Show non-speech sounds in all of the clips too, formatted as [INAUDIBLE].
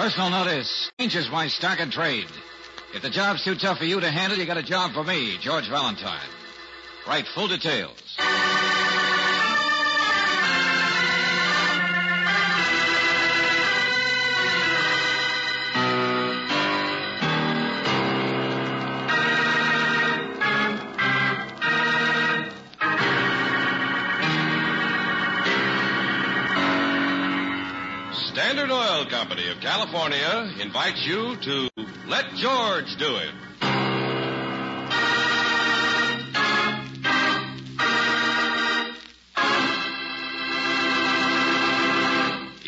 Personal notice. Changes my stock and trade. If the job's too tough for you to handle, you got a job for me, George Valentine. Write full details. Standard Oil Company of California invites you to Let George Do It.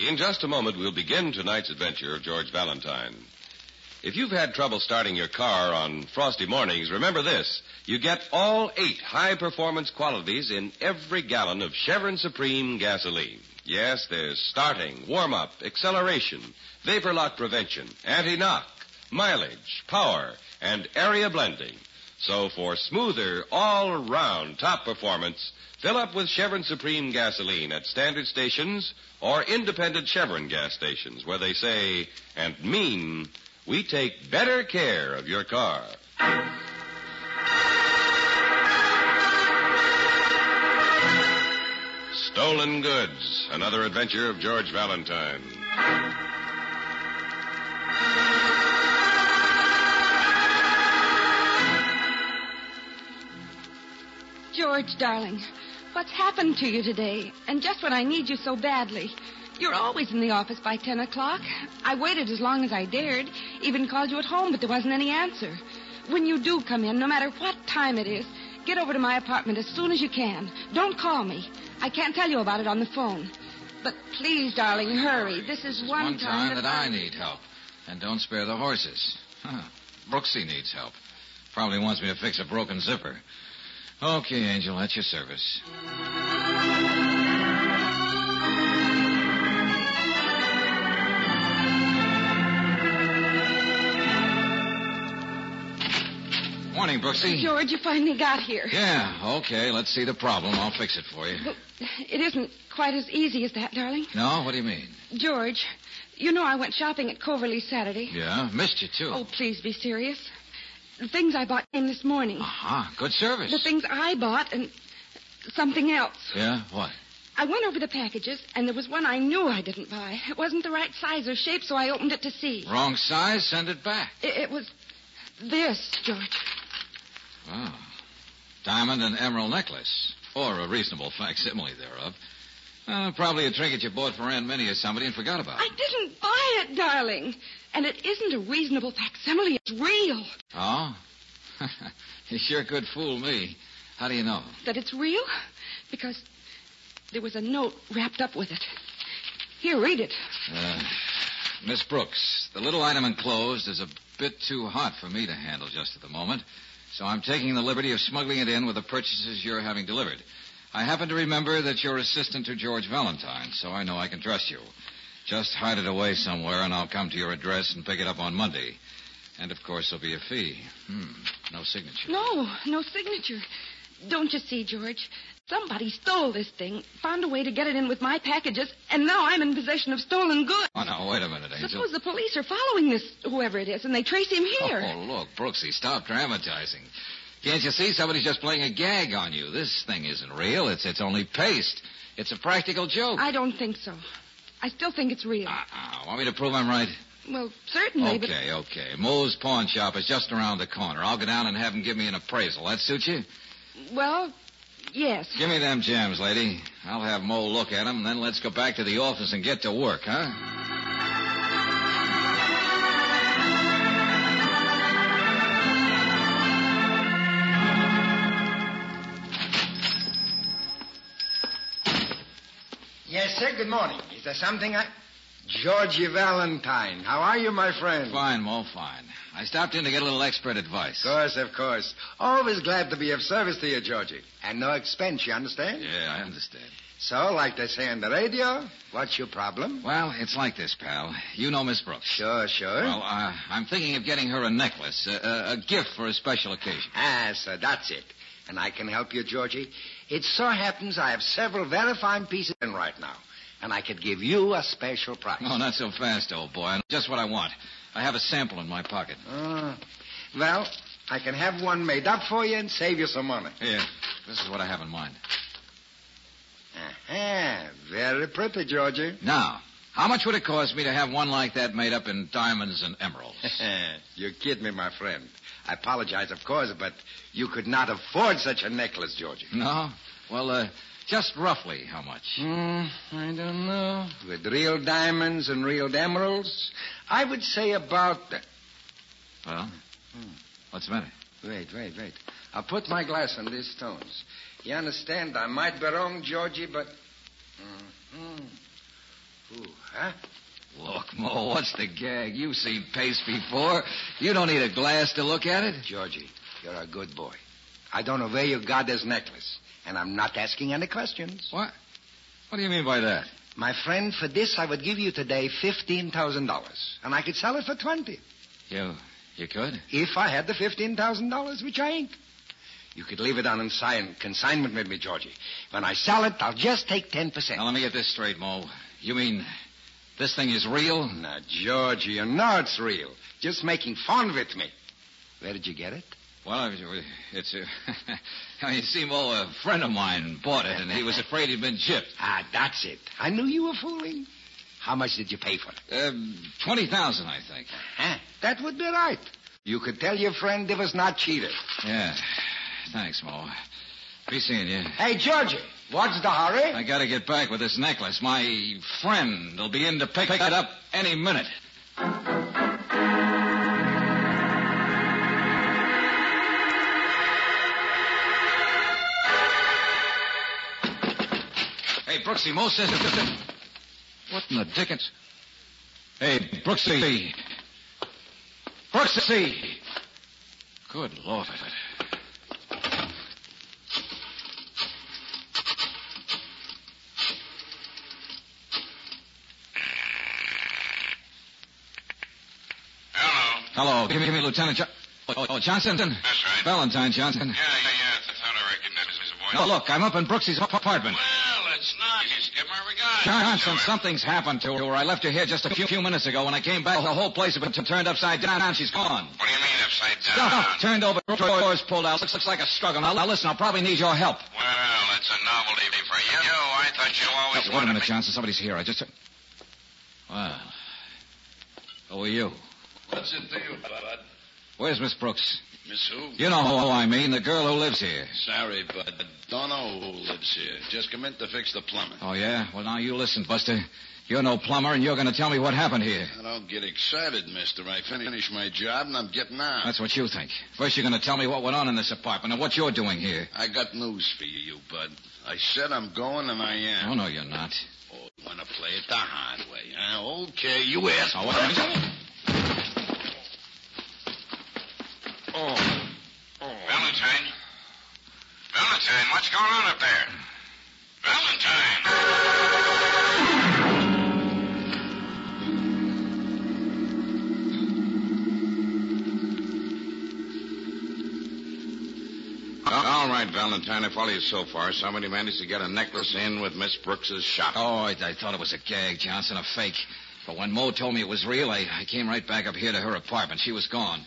In just a moment, we'll begin tonight's adventure of George Valentine. If you've had trouble starting your car on frosty mornings, remember this. You get all eight high performance qualities in every gallon of Chevron Supreme gasoline. Yes, there's starting, warm up, acceleration, vapor lock prevention, anti knock, mileage, power, and area blending. So for smoother, all round top performance, fill up with Chevron Supreme gasoline at standard stations or independent Chevron gas stations where they say and mean we take better care of your car. Stolen Goods, another adventure of George Valentine. George, darling, what's happened to you today? And just when I need you so badly. You're always in the office by 10 o'clock. I waited as long as I dared, even called you at home, but there wasn't any answer. When you do come in, no matter what time it is, get over to my apartment as soon as you can. Don't call me. I can't tell you about it on the phone. But please, darling, hurry. This is one, One time that I need help. And don't spare the horses. Huh. Brooksy needs help. Probably wants me to fix a broken zipper. Okay, Angel, at your service. Morning, Brooksy. George, you finally got here. Yeah, okay, let's see the problem. I'll fix it for you. But it isn't quite as easy as that, darling. No? What do you mean? George, you know I went shopping at Coverly Saturday. Yeah, missed you, too. Oh, please be serious. The things I bought came this morning. Uh-huh. Good service. The things I bought and something else. Yeah? What? I went over the packages, and there was one I knew I didn't buy. It wasn't the right size or shape, so I opened it to see. Wrong size? Send it back. It, it was this, George. Oh. Diamond and emerald necklace. Or a reasonable facsimile thereof. Uh, probably a trinket you bought for Aunt Minnie or somebody and forgot about. I didn't buy it, darling. And it isn't a reasonable facsimile. It's real. [LAUGHS] Oh? you sure could fool me. How do you know? That it's real? Because there was a note wrapped up with it. Here, read it. Uh, Miss Brooks, the little item enclosed is a bit too hot for me to handle just at the moment, so I'm taking the liberty of smuggling it in with the purchases you're having delivered. I happen to remember that you're assistant to George Valentine, so I know I can trust you. Just hide it away somewhere, and I'll come to your address and pick it up on Monday. And, of course, there'll be a fee. Hmm, no signature. No, no signature. Don't you see, George? Somebody stole this thing, found a way to get it in with my packages, and now I'm in possession of stolen goods. Oh, now, wait a minute, Angel. Suppose the police are following this, whoever it is, and they trace him here. Oh, look, Brooksy, stop dramatizing. Can't you see somebody's just playing a gag on you? This thing isn't real. It's it's only paste. It's a practical joke. I don't think so. I still think it's real. Uh-uh. Want me to prove I'm right? Well, certainly, but Okay, okay. Moe's pawn shop is just around the corner. I'll go down and have him give me an appraisal. That suit you? well, yes. Give me them gems, lady. I'll have Moe look at them, and then let's go back to the office and get to work, huh? Yes, sir. Good morning. Is there something I. Georgie Valentine. How are you, my friend? Fine, Moe, fine. I stopped in to get a little expert advice. Of course, of course. Always glad to be of service to you, Georgie. And no expense, you understand? Yeah, I understand. So, like they say on the radio, what's your problem? Well, it's like this, pal. You know Miss Brooks. Sure, sure. Well, uh, I'm thinking of getting her a necklace, a, a, a gift for a special occasion. Ah, so that's it. And I can help you, Georgie. It so happens I have several very fine pieces in right now. And I could give you a special price. Oh, not so fast, old boy. Just what I want. I have a sample in my pocket. Ah. Well, I can have one made up for you and save you some money. Here, this is what I have in mind. Ah, very pretty, Georgie. [LAUGHS] Now, how much would it cost me to have one like that made up in diamonds and emeralds? [LAUGHS] you kid me, my friend. I apologize, of course, but you could not afford such a necklace, Georgie. No? Well, uh, just roughly how much? Hmm, I don't know. With real diamonds and real emeralds, I would say about. Well, what's the matter? Wait, wait, wait. I'll put my glass on these stones. You understand? I might be wrong, Georgie, but. Mm-hmm. Ooh, huh? Look, Moe, what's the gag? You've seen paste before. You don't need a glass to look at it. Georgie, you're a good boy. I don't know where you got this necklace, and I'm not asking any questions. What? What do you mean by that? My friend, for this I would give you today fifteen thousand dollars, and I could sell it for twenty. You, you could? If I had the fifteen thousand dollars, which I ain't. You could leave it on consign- consignment with me, Georgie. When I sell it, I'll just take ten percent. Now let me get this straight, Moe. You mean this thing is real? Now, Georgie, you know it's real. Just making fun with me. Where did you get it? Well, it's a. you see, Moe, a friend of mine bought it, and he was afraid he'd been chipped. Ah, that's it. I knew you were fooling. How much did you pay for it? Um, twenty thousand, I think. Huh? That would be right. You could tell your friend it was not cheated. Yeah. Thanks, Moe. Be seeing you. Hey, Georgie, what's the hurry? I gotta get back with this necklace. My friend will be in to pick it up any minute. Brooksy, Moe says. What in the dickens? Hey, Brooksy. Brooksy! Good Lord. Hello. Hello, give me, give me Lieutenant jo- oh, oh, Johnson. That's right. Valentine Johnson. Yeah, yeah, yeah. I thought I recognized his voice. Now, look, I'm up in Brooksy's apartment. Well, it's nice. Give my regards. Johnson, something's happened to her. I left her here just a few, few minutes ago. When I came back, the whole place had been turned upside down. She's gone. What do you mean upside down? Stuff turned over, doors pulled out. Looks, looks like a struggle. Now, now, listen, I'll probably need your help. Well, it's a novelty for you. You, I thought you always Wait a minute, me- Johnson. Somebody's here. I just. Well, who are you? What's it to you, Bud? Where's Miss Brooks? Miss who? You know who I mean, the girl who lives here. Sorry, Bud. Don't know who lives here. Just come in to fix the plumbing. Oh, yeah? Well, now you listen, Buster. You're no plumber, and you're going to tell me what happened here. I don't get excited, mister. I finish my job and I'm getting out. That's what you think. First, you're going to tell me what went on in this apartment and what you're doing here. I got news for you, you Bud. I said I'm going and I am. Oh, no, you're not. Oh, you want to play it the hard way, huh? Okay, you ask. Oh, wait a minute. Oh. Valentine. Valentine, what's going on up there? Valentine. All right, Valentine, I follow you so far. Somebody managed to get a necklace in with Miss Brooks's shop. Oh, I, I thought it was a gag, Johnson, a fake. But when Moe told me it was real, I, I came right back up here to her apartment. She was gone.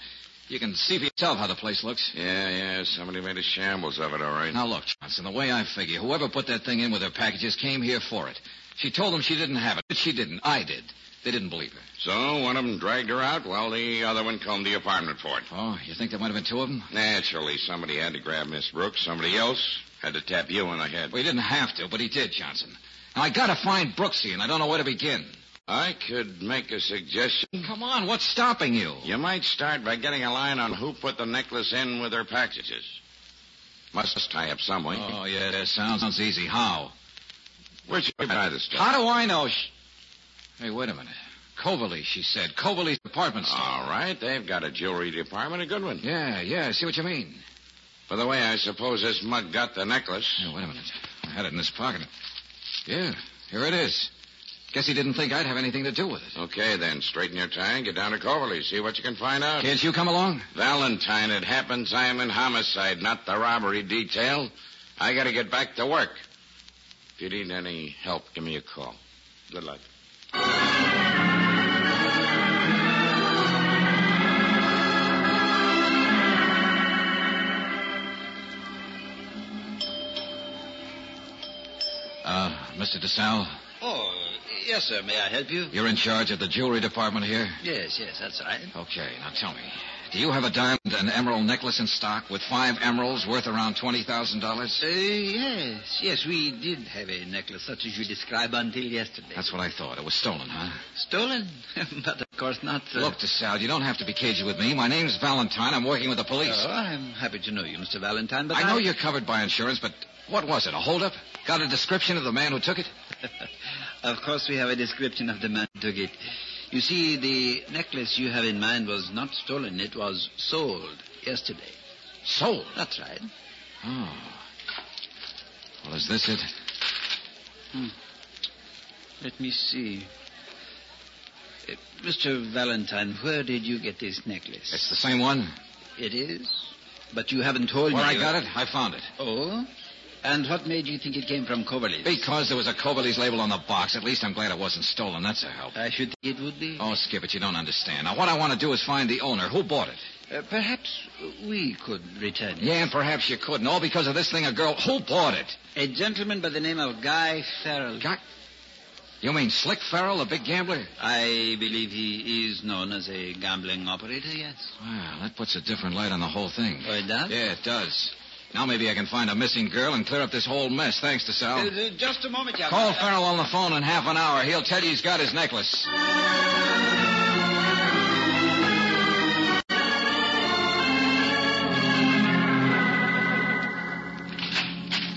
You can see for yourself how the place looks. Yeah, yeah, somebody made a shambles of it, all right. Now, look, Johnson, the way I figure, whoever put that thing in with her packages came here for it. She told them she didn't have it, but she didn't. I did. They didn't believe her. So one of them dragged her out while the other one combed the apartment for it. Oh, you think there might have been two of them? Naturally, somebody had to grab Miss Brooks. Somebody else had to tap you on the head. Well, he didn't have to, but he did, Johnson. Now, I gotta find Brooksy, and I don't know where to begin. I could make a suggestion. Come on, what's stopping you? You might start by getting a line on who put the necklace in with her packages. Must tie up some way. Oh, yeah, that sounds, sounds easy. How? Where'd you buy the stuff? How do I know? Sh- Hey, wait a minute. Coverly, she said. Coverly's department store. All right, they've got a jewelry department, a good one. Yeah, yeah, I see what you mean. By the way, I suppose this mug got the necklace. Hey, wait a minute. I had it in this pocket. Yeah, here it is. Guess he didn't think I'd have anything to do with it. Okay, then, straighten your tie and get down to Coverly. See what you can find out. Can't you come along? Valentine, it happens I am in homicide, not the robbery detail. I gotta get back to work. If you need any help, give me a call. Good luck. Uh, Mr. DeSalle, Oh, yes, sir. May I help you? you're in charge of the jewelry department here? Yes, yes, that's right. Okay, now tell me. Do you have a diamond and emerald necklace in stock with five emeralds worth around $20,000? Uh, yes, yes, we did have a necklace such as you describe until yesterday. That's what I thought. It was stolen, huh? Stolen? [LAUGHS] but of course not. Uh... Look, DeSalle, you don't have to be cagey with me. My name's Valentine. I'm working with the police. Oh, I'm happy to know you, Mr. Valentine, but I know you're covered by insurance, but what was it? A holdup? Got a description of the man who took it? [LAUGHS] of course, we have a description of the man who took it. You see, the necklace you have in mind was not stolen. It was sold yesterday. Sold? That's right. Oh. Well, is this it? Hmm. Let me see. Uh, Mr. Valentine, where did you get this necklace? It's the same one? It is. But you haven't told Where me. I got it? I found it. Oh? And what made you think it came from Coverly's? Because there was a Coverly's label on the box. At least I'm glad it wasn't stolen. That's a help. I should think it would be. Oh, skip it. You don't understand. Now, what I want to do is find the owner. Who bought it? Uh, perhaps we could return it. Yeah, and perhaps you couldn't. All because of this thing, a girl. Who bought it? A gentleman by the name of Guy Farrell. Guy? You mean Slick Farrell, the big gambler? I believe he is known as a gambling operator, yes. Well, that puts a different light on the whole thing. Oh, it does? Yeah, it does. Now maybe I can find a missing girl and clear up this whole mess. Thanks DeSalle. Uh, uh, just a moment, young Call. Farrell on the phone in half an hour. He'll tell you he's got his necklace.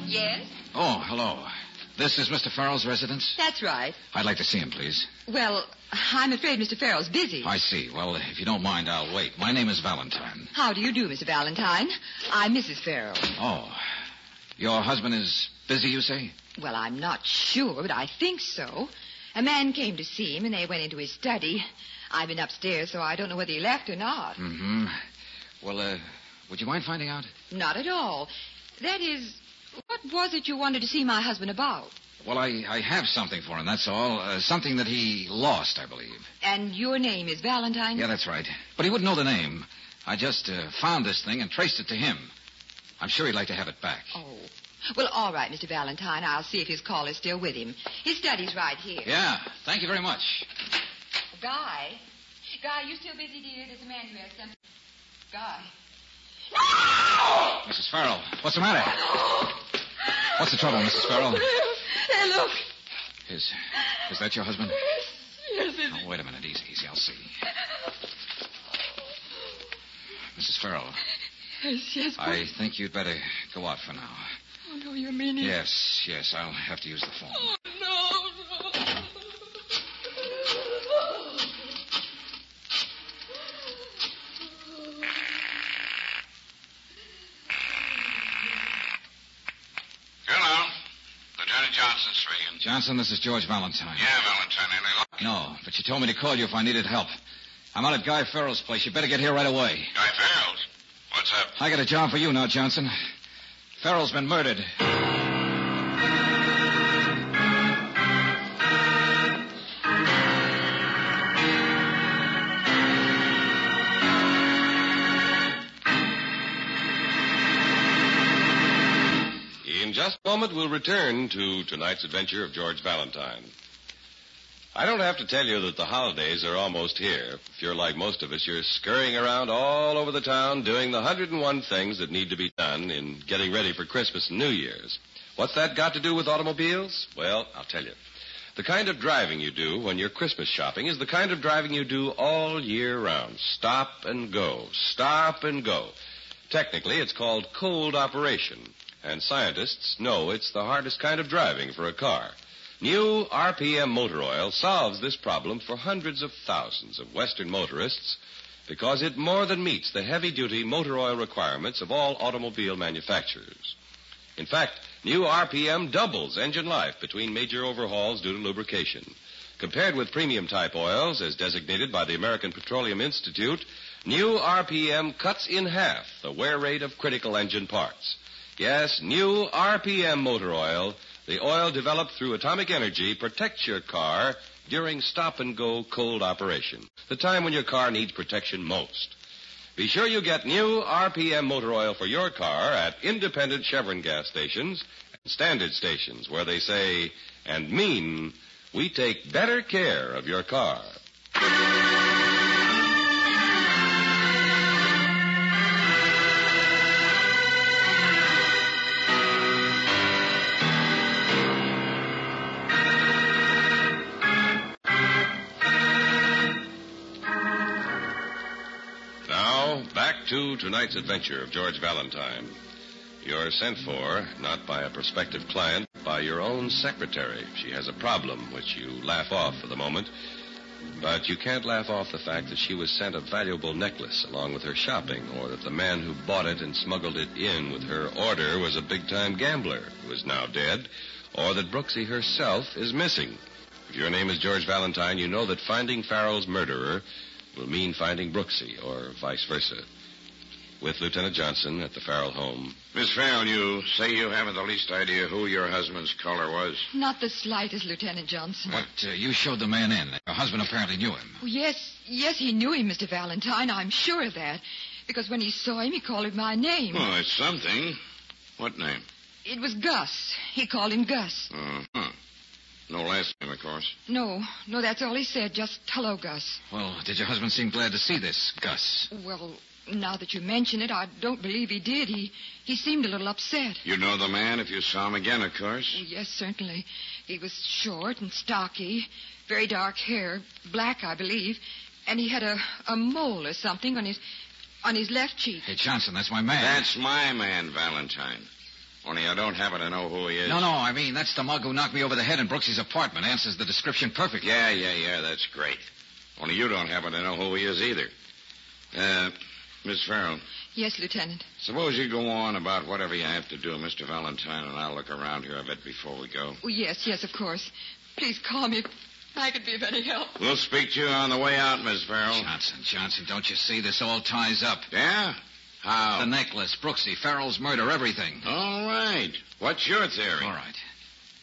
Yes, Oh, hello. This is Mr. Farrell's residence? that's right. I'd like to see him, please. Well, I'm afraid Mr. Farrell's busy. I see. Well, if you don't mind, I'll wait. My name is Valentine. How do you do, Mr. Valentine? I'm Mrs. Farrell. Oh. Your husband is busy, you say? Well, I'm not sure, but I think so. A man came to see him, and they went into his study. I've been upstairs, so I don't know whether he left or not. Mm-hmm. Well, uh, would you mind finding out? Not at all. That is, what was it you wanted to see my husband about? Well, I, I have something for him, that's all. Uh, something that he lost, I believe. And your name is Valentine? Yeah, that's right. But he wouldn't know the name. I just uh, found this thing and traced it to him. I'm sure he'd like to have it back. Oh. Well, all right, Mr. Valentine. I'll see if his call is still with him. His study's right here. Yeah, thank you very much. Guy? Guy, you still busy, dear? There's a man has something. Guy. Mrs. Farrell, what's the matter? [LAUGHS] What's the trouble, Mrs. Farrell? [LAUGHS] Hey, look. Is, is that your husband? Yes, it Oh, wait a minute. Easy, easy. I'll see. Mrs. Farrell, Yes, yes. I think you'd better go out for now. Oh, no, you mean it? Yes, yes. I'll have to use the phone. Oh, no, no. Hello. Lieutenant Johnson speaking. Johnson, this is George Valentine. Yeah, Valentine. Any luck? No, but you told me to call you if I needed help. I'm out at Guy Farrell's place. You better get here right away. Guy Farrell's. What's up? I got a job for you now, Johnson. Farrell's been murdered. Just a moment, we'll return to tonight's adventure of George Valentine. I don't have to tell you that the holidays are almost here. If you're like most of us, you're scurrying around all over the town doing the 101 things that need to be done in getting ready for Christmas and New Year's. What's that got to do with automobiles? Well, I'll tell you. The kind of driving you do when you're Christmas shopping is the kind of driving you do all year round. Stop and go. Stop and go. Technically, it's called cold operation, and scientists know it's the hardest kind of driving for a car. New RPM motor oil solves this problem for hundreds of thousands of Western motorists because it more than meets the heavy duty motor oil requirements of all automobile manufacturers. In fact, new RPM doubles engine life between major overhauls due to lubrication. Compared with premium type oils, as designated by the American Petroleum Institute, new RPM cuts in half the wear rate of critical engine parts. Yes, new RPM motor oil, the oil developed through atomic energy, protects your car during stop and go cold operation, the time when your car needs protection most. Be sure you get new RPM motor oil for your car at independent Chevron gas stations and standard stations where they say and mean we take better care of your car. To tonight's adventure of George Valentine. You're sent for, not by a prospective client, by your own secretary. She has a problem, which you laugh off for the moment. But you can't laugh off the fact that she was sent a valuable necklace along with her shopping, or that the man who bought it and smuggled it in with her order was a big time gambler who is now dead, or that Brooksy herself is missing. If your name is George Valentine, you know that finding Farrell's murderer will mean finding Brooksy, or vice versa. With Lieutenant Johnson at the Farrell home. Miss Farrell, you say you haven't the least idea who your husband's caller was? Not the slightest, Lieutenant Johnson. But uh, you showed the man in. Your husband apparently knew him. Oh, yes, yes, he knew him, Mr. Valentine. I'm sure of that. Because when he saw him, he called him by name. Well, it's something. What name? It was Gus. He called him Gus. Uh-huh. No last name, of course. No, no, that's all he said. Just hello, Gus. Well, did your husband seem glad to see this, Gus? Well, now that you mention it, I don't believe he did. He he seemed a little upset. You know the man if you saw him again, of course. Oh, yes, certainly. He was short and stocky, very dark hair, black, I believe, and he had a, a mole or something on his on his left cheek. Hey, Johnson, that's my man. That's my man, Valentine. Only I don't happen to know who he is. No, no, I mean, that's the mug who knocked me over the head in Brooksy's apartment. Answers the description perfectly. Yeah, yeah, yeah, that's great. Only you don't happen to know who he is either. Uh, Miss Farrell, Yes, Lieutenant. suppose you go on about whatever you have to do, Mr. Valentine, and I'll look around here a bit before we go. Oh, yes, yes, of course. Please call me if I could be of any help. We'll speak to you on the way out, Miss Farrell. Johnson, Johnson, don't you see this all ties up? Yeah? How? The necklace, Brooksy, Farrell's murder, everything. All right. What's your theory? All right.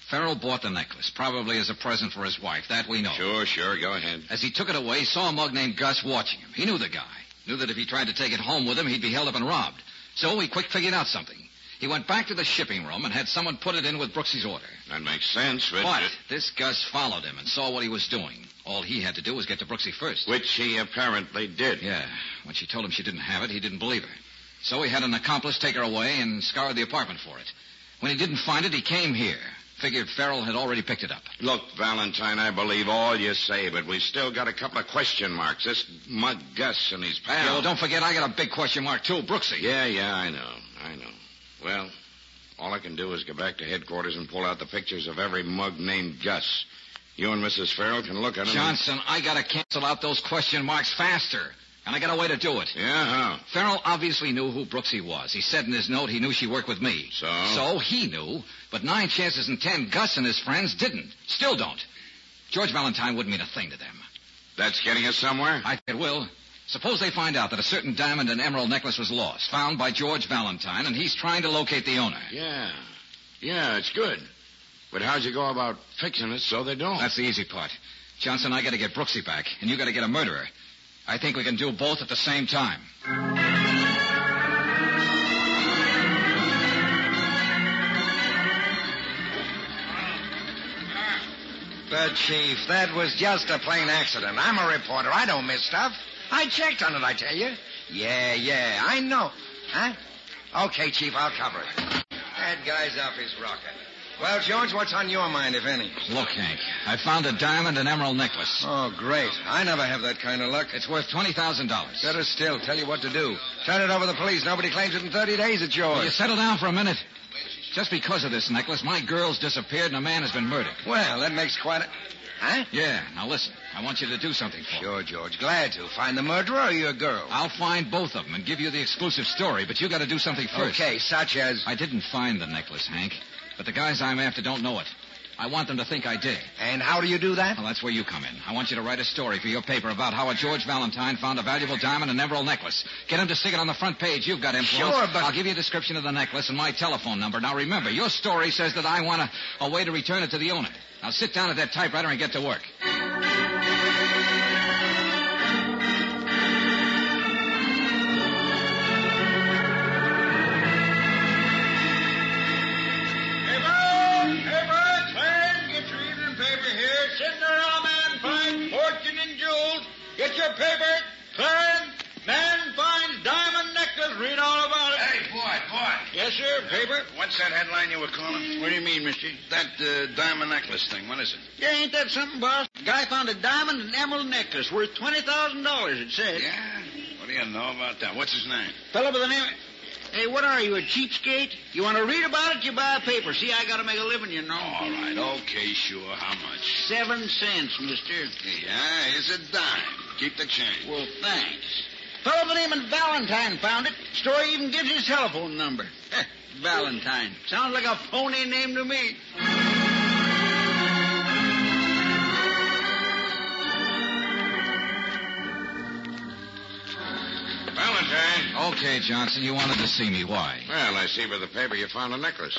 Farrell bought the necklace, probably as a present for his wife. That we know. Sure, sure. Go ahead. As he took it away, he saw a mug named Gus watching him. He knew the guy. Knew that if he tried to take it home with him, he'd be held up and robbed. So he quick figured out something. He went back to the shipping room and had someone put it in with Brooksy's order. That makes sense, but... But this Gus followed him and saw what he was doing. All he had to do was get to Brooksy first. Which he apparently did. Yeah. When she told him she didn't have it, he didn't believe her. So he had an accomplice take her away and scoured the apartment for it. When he didn't find it, he came here. Figured Farrell had already picked it up. Look, Valentine, I believe all you say, but we've still got a couple of question marks. This mug Gus and his pal. Well, don't forget, I got a big question mark, too. Brooksy. Yeah, yeah, I know. I know. Well, all I can do is go back to headquarters and pull out the pictures of every mug named Gus. You and Mrs. Farrell can look at them. Johnson, I gotta cancel out those question marks faster. And I got a way to do it. Yeah, how? Farrell obviously knew who Brooksy was. He said in his note he knew she worked with me. So? So he knew, but nine chances in ten Gus and his friends didn't. Still don't. George Valentine wouldn't mean a thing to them. That's getting us somewhere? I think it will. Suppose they find out that a certain diamond and emerald necklace was lost, found by George Valentine, and he's trying to locate the owner. Yeah. Yeah, it's good. But how'd you go about fixing it so they don't? That's the easy part. Johnson, I gotta get Brooksy back, and you gotta get a murderer. I think we can do both at the same time. But, Chief, that was just a plain accident. I'm a reporter. I don't miss stuff. I checked on it, I tell you. Yeah, yeah, I know. Huh? Okay, Chief, I'll cover it. That guy's off his rocker. Well, George, what's on your mind, if any? Look, Hank, I found a diamond and emerald necklace. Oh, great. I never have that kind of luck. It's worth $20,000. Better still. Tell you what to do. Turn it over to the police. Nobody claims it in 30 days. It's yours. Will you settle down for a minute? Just because of this necklace, my girl's disappeared and a man has been murdered. Well, that makes quite a. Huh? Yeah, now listen. I want you to do something for me. Sure, George. Glad to. Find the murderer or your girl? I'll find both of them and give you the exclusive story, but you got to do something first. Okay, such as. I didn't find the necklace, Hank, but the guys I'm after don't know it. I want them to think I did. And how do you do that? Well, that's where you come in. I want you to write a story for your paper about how a George Valentine found a valuable diamond and emerald necklace. Get him to stick it on the front page. You've got influence. Sure, but- I'll give you a description of the necklace and my telephone number. Now remember, your story says that I want a, a way to return it to the owner. Now sit down at that typewriter and get to work. Your paper. Clan! Man finds diamond necklace. Read all about it. Hey, boy, boy. Yes, sir. Paper. What's that headline you were calling? What do you mean, mister? That uh, diamond necklace thing. What is it? Yeah, ain't that something, boss? Guy found a diamond and emerald necklace worth $20,000, it says. Yeah? What do you know about that? What's his name? Fellow by the name... Hey, what are you, a cheapskate? You want to read about it, you buy a paper. See, I got to make a living, you know. All right, okay, sure. How much? Seven cents, mister. Yeah, here's a dime. Keep the change. Well, thanks. Fellow by the name of Valentine found it. Story even gives his telephone number. Valentine. Sounds like a phony name to me. Valentine. Okay, Johnson, you wanted to see me. Why? Well, I see by the paper you found a necklace.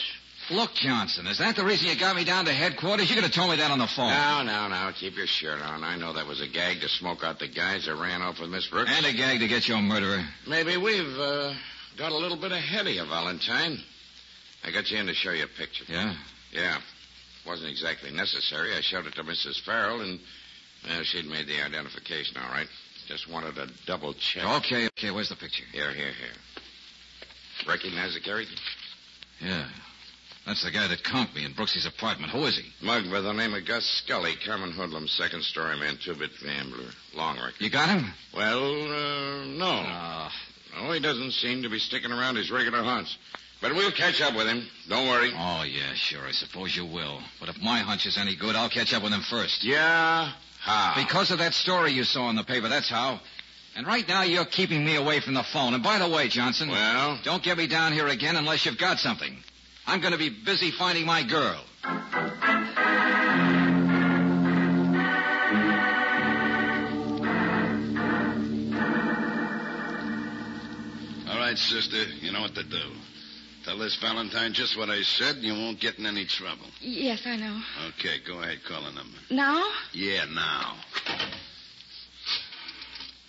Look, Johnson, is that the reason you got me down to headquarters? You could have told me that on the phone. Now, now, now, keep your shirt on. I know that was a gag to smoke out the guys that ran off with Miss Brooks. And a gag to get your murderer. Maybe we've uh, got a little bit ahead of you, Valentine. I got you in to show you a picture. Yeah? Yeah. Wasn't exactly necessary. I showed it to Mrs. Farrell, and well, she'd made the identification all right. Just wanted a double check. Okay, okay, where's the picture? Here, here, here. Recognize the character? Yeah. That's the guy that conked me in Brooksy's apartment. Who is he? Mug by the name of Gus Scully, common hoodlum, second story man, two bit gambler, long record. You got him? Well, uh, no. Ah. No, he doesn't seem to be sticking around his regular haunts. But we'll catch up with him. Don't worry. Oh, yeah, sure. I suppose you will. But if my hunch is any good, I'll catch up with him first. Yeah? How? Because of that story you saw in the paper, that's how. And right now, you're keeping me away from the phone. And by the way, Johnson. Well? Don't get me down here again unless you've got something. I'm going to be busy finding my girl. All right, sister. You know what to do. Tell this Valentine just what I said, and you won't get in any trouble. Yes, I know. Okay, go ahead. Call the number. Now? Yeah, now.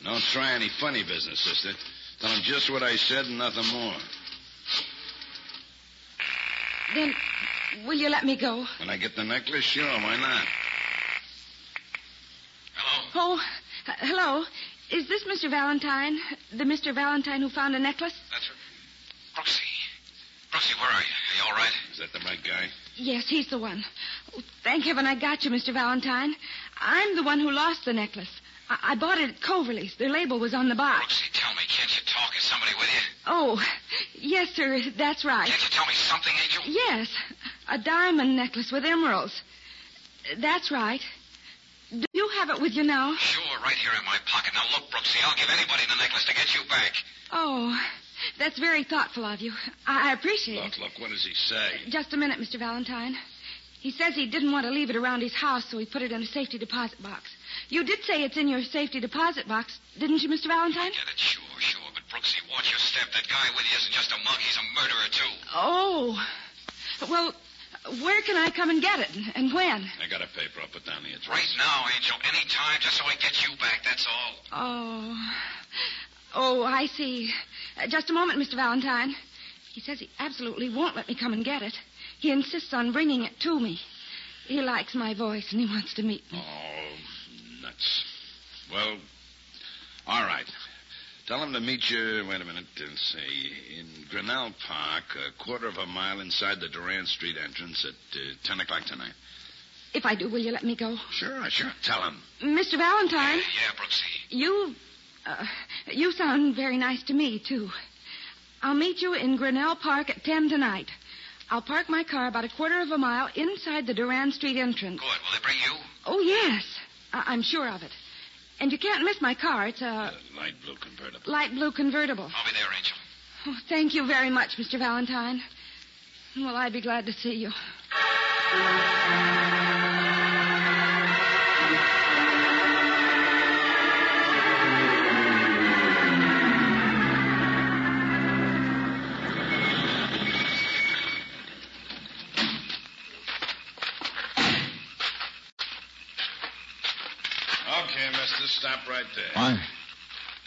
Don't try any funny business, sister. Tell him just what I said and nothing more. Then, will you let me go? When I get the necklace, sure, why not? Hello? Oh, h- hello. Is this Mr. Valentine? The Mr. Valentine who found a necklace? That's right. Brooksy. Brooksy, where are you? Are you all right? Is that the right guy? Yes, he's the one. Oh, thank heaven I got you, Mr. Valentine. I'm the one who lost the necklace. I, I bought it at Coverly's. The label was on the box. Brooksy, tell me, can't you talk? Is somebody with you? Oh, yes, sir. That's right. Can't you tell me something, Angel? Yes, a diamond necklace with emeralds. That's right. Do you have it with you now? Sure, right here in my pocket. Now look, Brooksy, I'll give anybody the necklace to get you back. Oh, that's very thoughtful of you. I I appreciate Look, it. look, what does he say? Just a minute, Mr. Valentine. He says he didn't want to leave it around his house, so he put it in a safety deposit box. You did say it's in your safety deposit box, didn't you, Mr. Valentine? Get it? Sure, sure. But Brooksy, watch your step. That guy with you isn't just a mug. He's a murderer, too. Oh. Well, where can I come and get it, and- and when? I got a paper. I'll put down the address. Right now, Angel. Any time, just so I get you back, that's all. Oh. Oh, I see. Uh, just a moment, Mr. Valentine. He says he absolutely won't let me come and get it. He insists on bringing it to me. He likes my voice and he wants to meet me. Oh, nuts. Well, all right. Tell him to meet you, wait a minute, let's see, in Grinnell Park, a quarter of a mile inside the Durand Street entrance at uh, 10 o'clock tonight. If I do, will you let me go? Sure, sure. Tell him. Mr. Valentine, Yeah, Brooksy. you. Uh, you sound very nice to me, too. I'll meet you in Grinnell Park at 10 tonight. I'll park my car about a quarter of a mile inside the Durand Street entrance. Good. Will they bring you? Oh, yes. I- I'm sure of it. And you can't miss my car. It's a light blue convertible. light blue convertible. I'll be there, Angel. Oh, thank you very much, Mr. Valentine. Well, I'd be glad to see you. Stop right there. Why?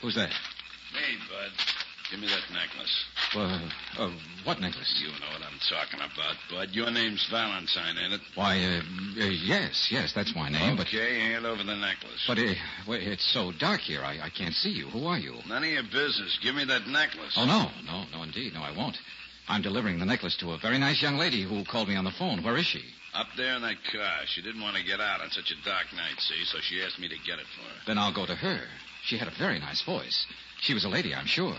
Who's that? Me, Bud. Give me that necklace. Uh, uh, what necklace? You know what I'm talking about, Bud. Your name's Valentine, ain't it? Why, uh, uh, yes, yes, that's my name, but... Okay, hand over the necklace. But uh, wait, it's so dark here, I, I can't see you. Who are you? None of your business. Give me that necklace. Oh, no, no, no, indeed. No, I won't. I'm delivering the necklace to a very nice young lady who called me on the phone. Where is she? Up there in that car. She didn't want to get out on such a dark night, see, so she asked me to get it for her. Then I'll go to her. She had a very nice voice. She was a lady, I'm sure.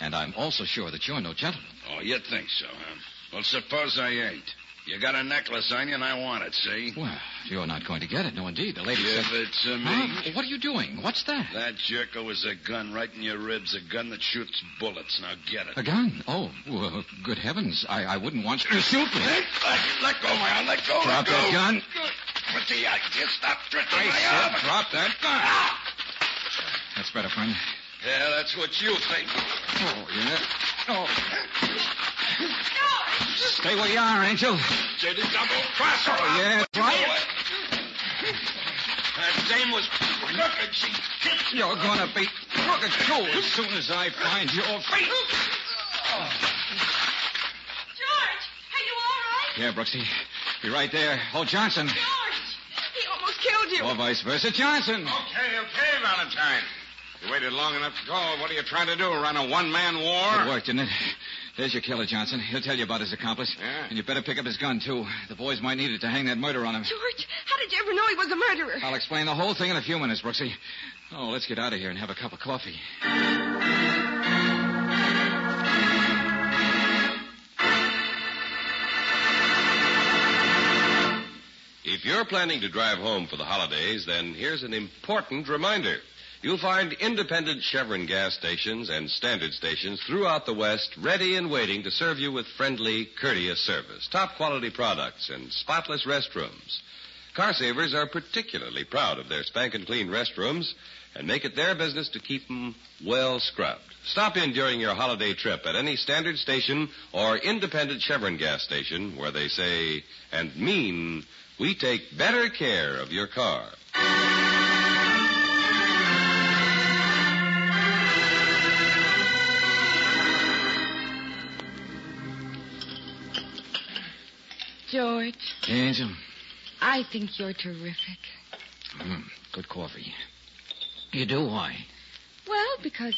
And I'm also sure that you're no gentleman. Oh, you think so, huh? Well, suppose I ain't. You got a necklace on you, and I want it, see? Well, you're not going to get it. No, indeed. The lady Give said... it to me. Huh? What are you doing? What's that? That jerko is a gun right in your ribs, a gun that shoots bullets. Now get it. A gun? Oh, well, good heavens. I, I wouldn't want you to shoot me. Let, let go, man. Let go. Drop let go. that gun. What the uh, just stop twisting my said arm. drop that gun. That's better, friend. Yeah, that's what you think. Oh, yeah. Oh. Stay where you are, Angel. Say the double cross her. Oh, yeah, Put right. you away. That dame was crooked. She tipped You're gonna be crooked too as soon as I find your feet. George, are you all right? Yeah, Brooksy. Be right there. Oh, Johnson. George, he almost killed you. Or vice versa, Johnson. Okay, okay, Valentine. You waited long enough to call. What are you trying to do? Run a one-man war? It worked, didn't it? There's your killer, Johnson. He'll tell you about his accomplice. Yeah. And you better pick up his gun, too. The boys might need it to hang that murder on him. George, how did you ever know he was a murderer? I'll explain the whole thing in a few minutes, Brooksy. Oh, let's get out of here and have a cup of coffee. If you're planning to drive home for the holidays, then here's an important reminder. You'll find independent Chevron gas stations and standard stations throughout the West ready and waiting to serve you with friendly, courteous service, top quality products, and spotless restrooms. Car savers are particularly proud of their spanking clean restrooms and make it their business to keep them well scrubbed. Stop in during your holiday trip at any standard station or independent Chevron gas station where they say and mean we take better care of your car. George, Angel. I think you're terrific. Mm, good coffee. You do? Why? Well, because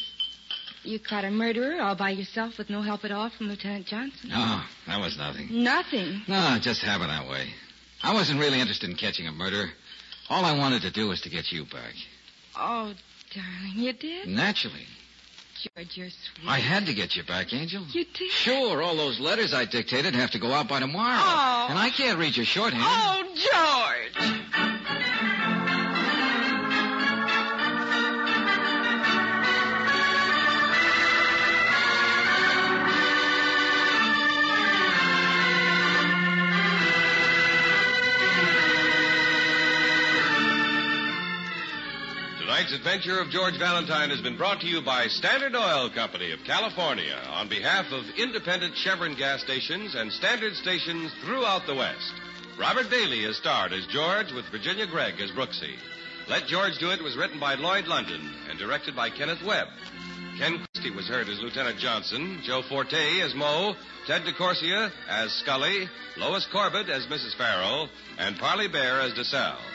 you caught a murderer all by yourself with no help at all from Lieutenant Johnson. No, that was nothing. Nothing. No, it just happened that way. I wasn't really interested in catching a murderer. All I wanted to do was to get you back. Oh, darling, you did? Naturally. George, you're sweet. I had to get you back, Angel. You did? Sure, all those letters I dictated have to go out by tomorrow. Oh. And I can't read your shorthand. Oh, George! Tonight's adventure of George Valentine has been brought to you by Standard Oil Company of California on behalf of independent Chevron gas stations and standard stations throughout the West. Robert Bailey is starred as George with Virginia Gregg as Brooksy. Let George Do It was written by Lloyd London and directed by Kenneth Webb. Ken Christy was heard as Lieutenant Johnson, Joe Forte as Moe, Ted DeCorsia as Scully, Lois Corbet as Mrs. Farrell, and Parley Baer as DeSalle.